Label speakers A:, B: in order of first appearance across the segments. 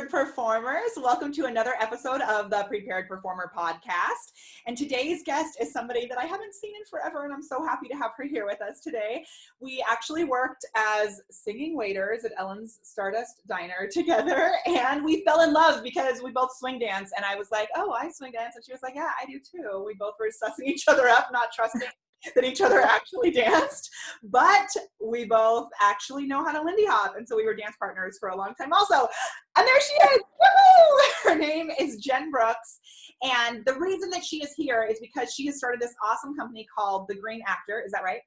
A: prepared performers. Welcome to another episode of the Prepared Performer podcast. And today's guest is somebody that I haven't seen in forever, and I'm so happy to have her here with us today. We actually worked as singing waiters at Ellen's Stardust Diner together, and we fell in love because we both swing dance. And I was like, Oh, I swing dance. And she was like, Yeah, I do too. We both were sussing each other up, not trusting that each other actually danced, but we both actually know how to Lindy Hop. And so we were dance partners for a long time also. And there she is. Woo! Her name is Jen Brooks. And the reason that she is here is because she has started this awesome company called The Green Actor. Is that right?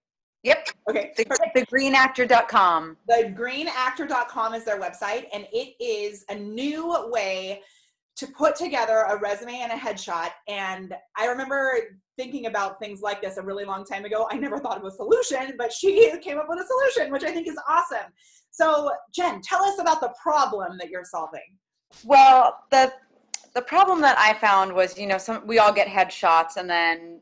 B: Yep.
A: Okay.
B: The, thegreenactor.com.
A: Thegreenactor.com is their website, and it is a new way to put together a resume and a headshot. And I remember thinking about things like this a really long time ago. I never thought of a solution, but she came up with a solution, which I think is awesome. So, Jen, tell us about the problem that you're solving.
B: Well, the the problem that I found was, you know, some we all get headshots and then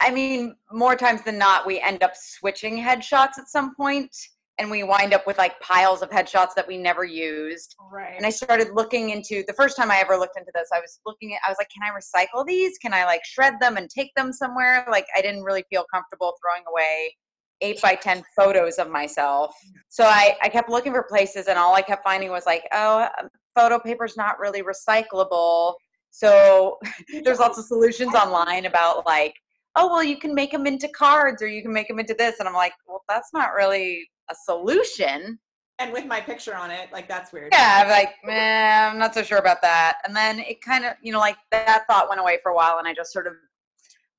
B: I mean, more times than not we end up switching headshots at some point and we wind up with like piles of headshots that we never used.
A: Right.
B: And I started looking into the first time I ever looked into this, I was looking at I was like, can I recycle these? Can I like shred them and take them somewhere? Like I didn't really feel comfortable throwing away eight by ten photos of myself. So I, I kept looking for places and all I kept finding was like, oh, um, photo paper's not really recyclable. So there's lots of solutions online about like, oh well you can make them into cards or you can make them into this. And I'm like, well that's not really a solution.
A: And with my picture on it, like that's weird.
B: Yeah, I'm like, man, I'm not so sure about that. And then it kind of, you know, like that thought went away for a while, and I just sort of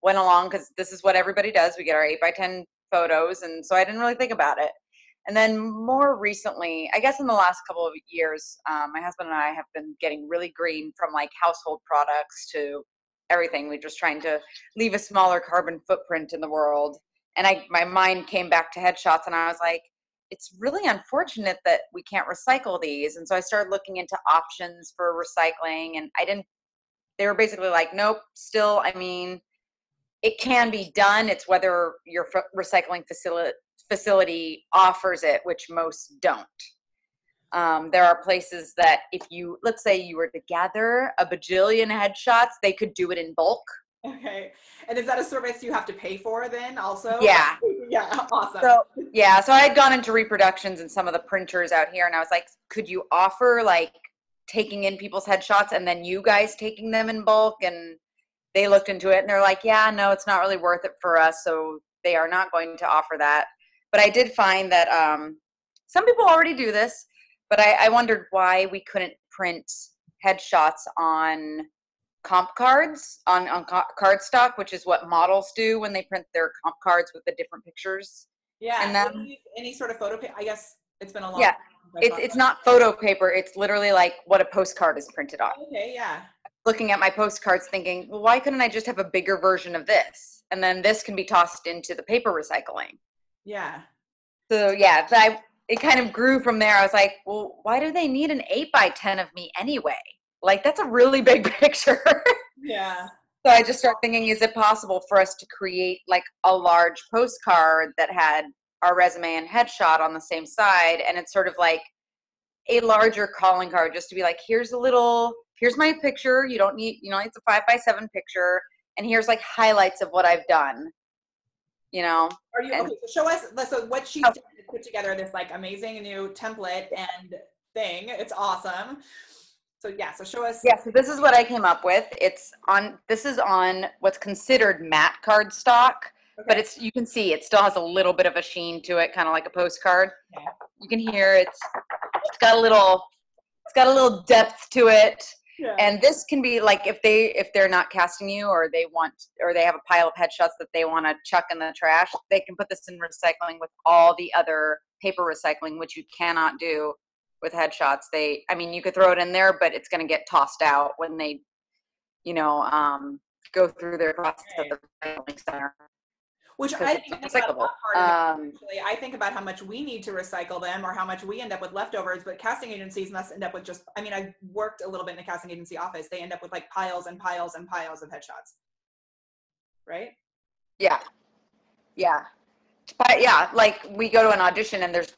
B: went along because this is what everybody does. We get our eight by ten photos, and so I didn't really think about it. And then more recently, I guess in the last couple of years, um, my husband and I have been getting really green from like household products to everything. We're just trying to leave a smaller carbon footprint in the world. And I, my mind came back to headshots, and I was like, it's really unfortunate that we can't recycle these. And so I started looking into options for recycling, and I didn't. They were basically like, nope. Still, I mean, it can be done. It's whether your recycling facility offers it, which most don't. Um, there are places that if you, let's say you were to gather a bajillion headshots, they could do it in bulk
A: Okay. And is that a service you have to pay for then also?
B: Yeah.
A: yeah. Awesome.
B: So yeah, so I had gone into reproductions and some of the printers out here and I was like, could you offer like taking in people's headshots and then you guys taking them in bulk? And they looked into it and they're like, yeah, no, it's not really worth it for us. So they are not going to offer that. But I did find that um, some people already do this, but I, I wondered why we couldn't print headshots on comp cards on, on cardstock, which is what models do when they print their comp cards with the different pictures.
A: Yeah. And then any sort of photo, paper. I guess it's been a long
B: yeah. It's, it's not photo paper. It's literally like what a postcard is printed on.
A: Okay, yeah.
B: Looking at my postcards thinking, well, why couldn't I just have a bigger version of this? And then this can be tossed into the paper recycling.
A: Yeah.
B: So yeah, I, it kind of grew from there. I was like, well, why do they need an eight by 10 of me anyway? Like that's a really big picture.
A: yeah.
B: So I just started thinking, is it possible for us to create like a large postcard that had our resume and headshot on the same side? And it's sort of like a larger calling card just to be like, here's a little, here's my picture. You don't need, you know, it's a five by seven picture. And here's like highlights of what I've done. You know?
A: Are you,
B: and,
A: okay, so show us, so what she's oh. Put together this like amazing new template and thing. It's awesome. So yeah, so show us.
B: Yeah, so this is what I came up with. It's on. This is on what's considered matte cardstock, okay. but it's you can see it still has a little bit of a sheen to it, kind of like a postcard. Yeah. You can hear it's it's got a little it's got a little depth to it. Yeah. And this can be like if they if they're not casting you or they want or they have a pile of headshots that they want to chuck in the trash, they can put this in recycling with all the other paper recycling, which you cannot do with headshots. They i mean you could throw it in there but it's going to get tossed out when they you know um, go through their process at the recycling center
A: which I think about um, I think about how much we need to recycle them or how much we end up with leftovers, but casting agencies must end up with just, I mean, I worked a little bit in the casting agency office. They end up with like piles and piles and piles of headshots. Right?
B: Yeah. Yeah. But yeah, like we go to an audition and there's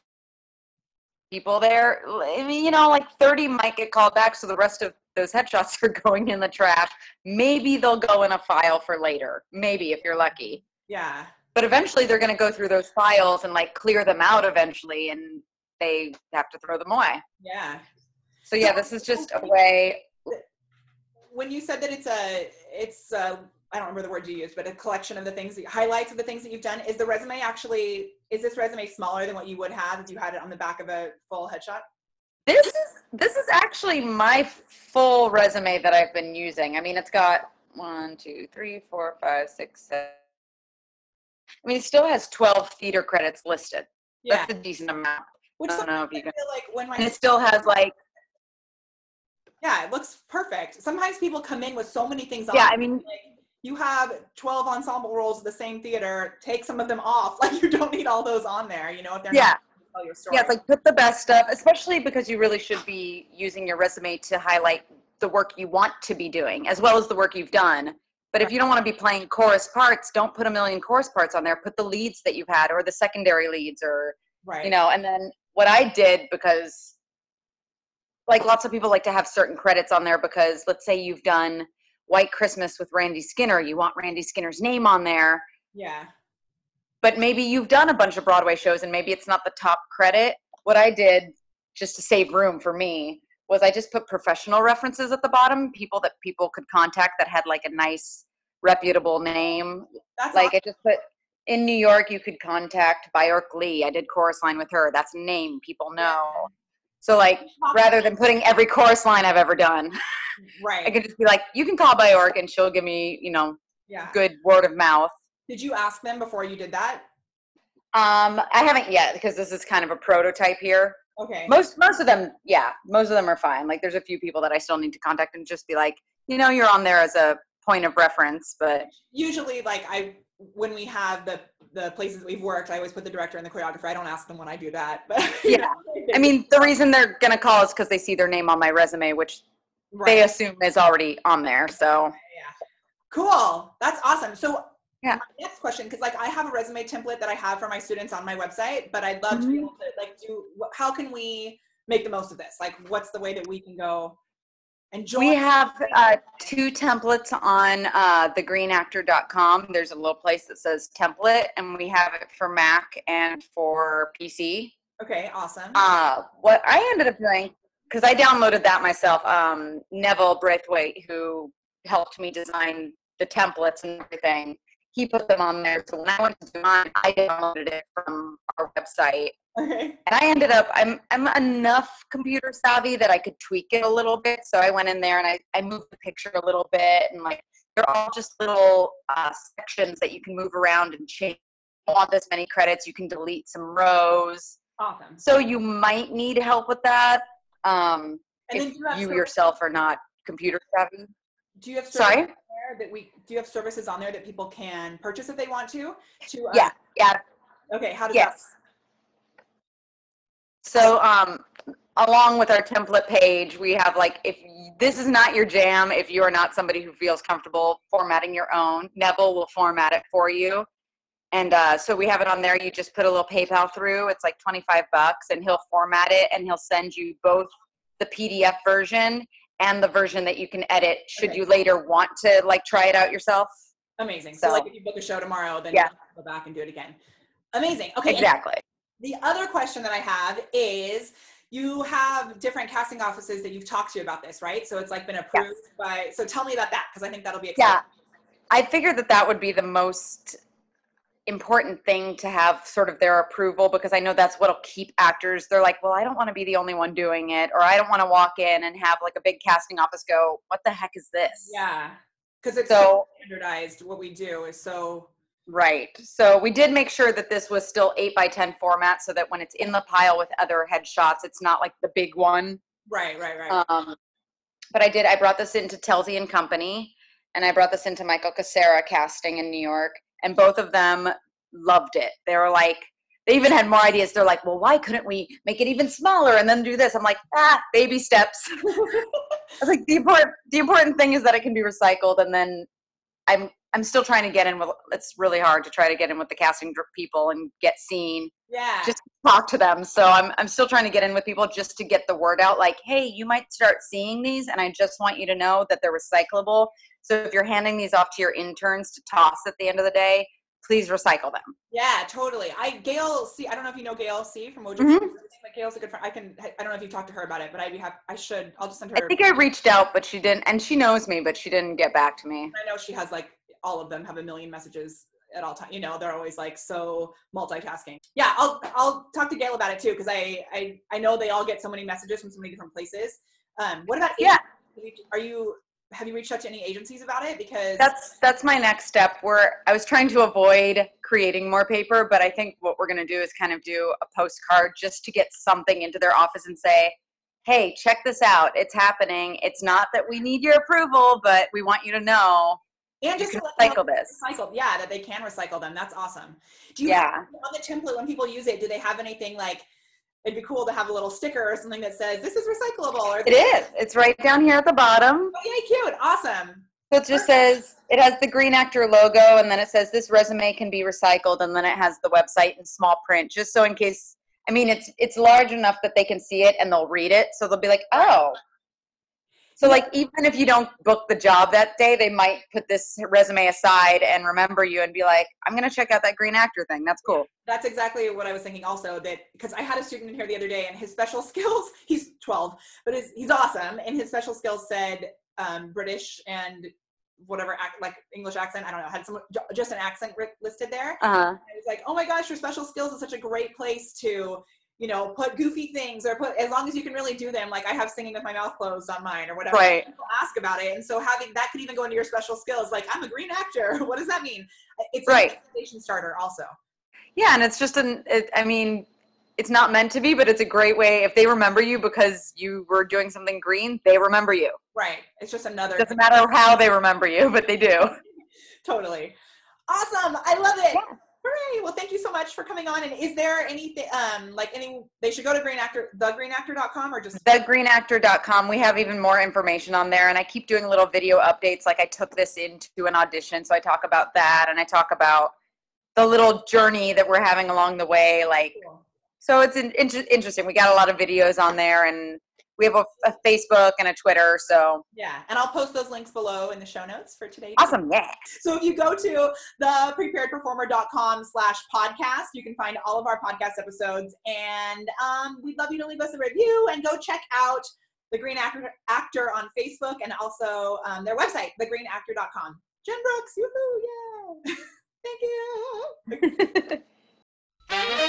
B: people there. I mean, you know, like 30 might get called back, so the rest of those headshots are going in the trash. Maybe they'll go in a file for later. Maybe if you're lucky.
A: Yeah.
B: But eventually they're going to go through those files and like clear them out eventually and they have to throw them away.
A: Yeah.
B: So yeah, this is just a way
A: when you said that it's a it's a I don't remember the word you used, but a collection of the things, that, highlights of the things that you've done. Is the resume actually, is this resume smaller than what you would have if you had it on the back of a full headshot?
B: This is this is actually my full resume that I've been using. I mean, it's got one, two, three, four, five, six, seven. I mean, it still has twelve theater credits listed.
A: Yeah.
B: That's a decent amount.
A: Which
B: I don't know if you can.
A: feel like when my
B: And it still has like
A: yeah, it looks perfect. Sometimes people come in with so many things on.
B: yeah. I mean,
A: like you have 12 ensemble roles of the same theater take some of them off like you don't need all those on there you know if they're
B: Yeah.
A: not your story
B: Yeah, it's like put the best stuff, especially because you really should be using your resume to highlight the work you want to be doing as well as the work you've done. But if you don't want to be playing chorus parts, don't put a million chorus parts on there. Put the leads that you've had or the secondary leads or,
A: right
B: you know, and then what I did because like lots of people like to have certain credits on there because let's say you've done White Christmas with Randy Skinner, you want Randy Skinner's name on there
A: yeah
B: but maybe you've done a bunch of Broadway shows and maybe it's not the top credit. What I did just to save room for me was I just put professional references at the bottom, people that people could contact that had like a nice reputable name.
A: that's
B: Like I just put in New York you could contact Baayork Lee. I did chorus line with her. That's a name people know. So like rather than putting every chorus line I've ever done,
A: right
B: I could just be like, you can call Baayork and she'll give me, you know,
A: yeah
B: good word of mouth.
A: did you ask them before you did that
B: Um, I haven't yet because this is kind of a prototype here.
A: okay
B: Most most of them, yeah, most of them are fine. Like there's a few people that I still need to contact and just be like, you know, you're on there as a point of reference, but
A: usually like i when we have the the places that we've worked i always put the director and the choreographer i don't ask them when i do that but
B: Yeah. I mean, the reason they're gonna call is because they see their name on my resume, which they assume is already on there. So yeah,
A: Cool. That's awesome. So
B: Yeah.
A: my next question, because like I have a resume template that I have for my students on my website, but I'd love to be
B: Mhm.
A: able to like do. How can we make the most of this? Like, what's the way that we can go and join?
B: we have uh, two templates on uh, thegreenactor.com. There's a little place that says template, and we have it for Mac and for PC.
A: okay. Awesome.
B: Uh, what I ended up doing, because I downloaded that myself, um, Neville Braithwaite, who helped me design the templates and everything, he put them on there. So when I went to do mine, I downloaded it from our website.
A: Okay.
B: And I ended up, I'm, I'm enough computer savvy that I could tweak it a little bit. So I went in there and I, I moved the picture a little bit and like, they're all just little uh, sections that you can move around and change. You want this many credits, you can delete some rows.
A: Awesome.
B: So you might need help with that um,
A: And
B: if
A: you
B: you yourself are not computer savvy.
A: do you have services
B: Sorry.
A: on there that we do you have services on there that people can purchase if they want to? To uh,
B: Yeah, yeah,
A: Okay. How does
B: yes. So um, along with our template page, we have like if this is not your jam, if you are not somebody who feels comfortable formatting your own, Neville will format it for you. And uh, so we have it on there. You just put a little PayPal through. It's like 25 bucks, and he'll format it, and he'll send you both the PDF version and the version that you can edit. Should
A: Okay.
B: you later want to like try it out yourself?
A: Amazing. So,
B: So-
A: like if you book a show tomorrow, then
B: Yeah.
A: you have to go back and do it again. Amazing. Okay.
B: Exactly.
A: The other question that I have is you have different casting offices that you've talked to about this, right? So it's like been approved by, so tell me about that because I think that'll be exciting.
B: Yeah. I figured that that would be the most important thing to have sort of their approval because I know that's what'll keep actors. They're like, well, I don't want to be the only one doing it, or I don't want to walk in and have like a big casting office go, what the heck is this?
A: Yeah. Because it's so
B: So,
A: standardized. What we do is so,
B: right. So we did make sure that this was still 8 by 10 format so that when it's in the pile with other headshots, it's not like the big one.
A: right, right, right.
B: Um, but I did. I brought this into Telsey and Company, and I brought this into Michael Cassara Casting in New York, and both of them loved it. They were like, they even had more ideas. They're like, well, why couldn't we make it even smaller and then do this? I'm like, ah, baby steps. I was like, the important, the important thing is that it can be recycled, and then I'm I'm still trying to get in with. It's really hard to try to get in with the casting people and get seen
A: yeah.
B: just talk to them. So I'm I'm still trying to get in with people just to get the word out. Like, hey, you might start seeing these, and I just want you to know that they're recyclable. So if you're handing these off to your interns to toss at the end of the day, please recycle them.
A: Yeah, totally. I Gail C. I don't know if you know Gail C. from Mojo. Mm-hmm. But Gail's a good friend. I can. I don't know if you talked to her about it, but I'd be happy. I should. I'll just send her.
B: I think I reached out, but she didn't, and she knows me, but she didn't get back to me.
A: I know she has like all of them have a million messages at all time. You know, they're always like so multitasking. Yeah, I'll I'll talk to Gail about it too because I, I I know they all get so many messages from so many different places. Um, what about
B: yeah?
A: Are you have you reached out to any agencies about it? Because
B: that's that's my next step. Where I was trying to avoid creating more paper, but I think what we're gonna do is kind of do a postcard just to get something into their office and say, "Hey, check this out. It's happening. It's not that we need your approval, but we want you to know."
A: And just
B: recycle this.
A: Recycle, yeah, that they can recycle them. That's awesome. Do you yeah. Have, on the template when people use it? Do they have anything like? It'd be cool to have a little sticker or something that says this is recyclable. Or
B: it is. It's right down here at the bottom.
A: Oh, yeah, cute. Awesome.
B: So it just says it has the Green Actor logo, and then it says this resume can be recycled, and then it has the website in small print, just so in case. I mean, it's it's large enough that they can see it and they'll read it, so they'll be like, "Oh, so like even if you don't book the job that day, they might put this resume aside and remember you and be like, I'm gonna check out that green actor thing. That's cool.
A: That's exactly what I was thinking also that because I had a student in here the other day and his special skills, he's 12, but his, he's awesome. And his special skills said um, British and whatever like English accent. I don't know, had some just an accent listed there.
B: Uh-huh.
A: I was like, oh my gosh, your special skills is such a great place to you know, put goofy things or put as long as you can really do them. Like I have singing with my mouth closed on mine or whatever.
B: Right.
A: People ask about it, and so having that could even go into your special skills. Like I'm a green actor. what does that mean? It's
B: right.
A: a conversation starter also.
B: Yeah, and it's just an. It, I mean, it's not meant to be, but it's a great way. If they remember you because you were doing something green, they remember you.
A: Right. It's just another.
B: Doesn't matter how they remember you, but they do.
A: totally. Awesome. I love it. Yeah. Hooray! Well, thank you so much for coming on. And is there anything, um, like any, they should go to Green Actor, thegreenactor.com or just
B: thegreenactor.com. We have even more information on there. And I keep doing little video updates. Like I took this into an audition. So I talk about that and I talk about the little journey that we're having along the way. Like, cool. so it's an, interesting. We got a lot of videos on there and we have a, a, Facebook and a Twitter. So
A: yeah, and I'll post those links below in the show notes for today.
B: Awesome, yeah.
A: So if you go to the preparedperformer.com slash podcast, you can find all of our podcast episodes. And um, we'd love you to leave us a review and go check out the Green Actor, Actor on Facebook and also um, their website, thegreenactor.com. Jen Brooks, yoo-hoo, yeah. Thank you.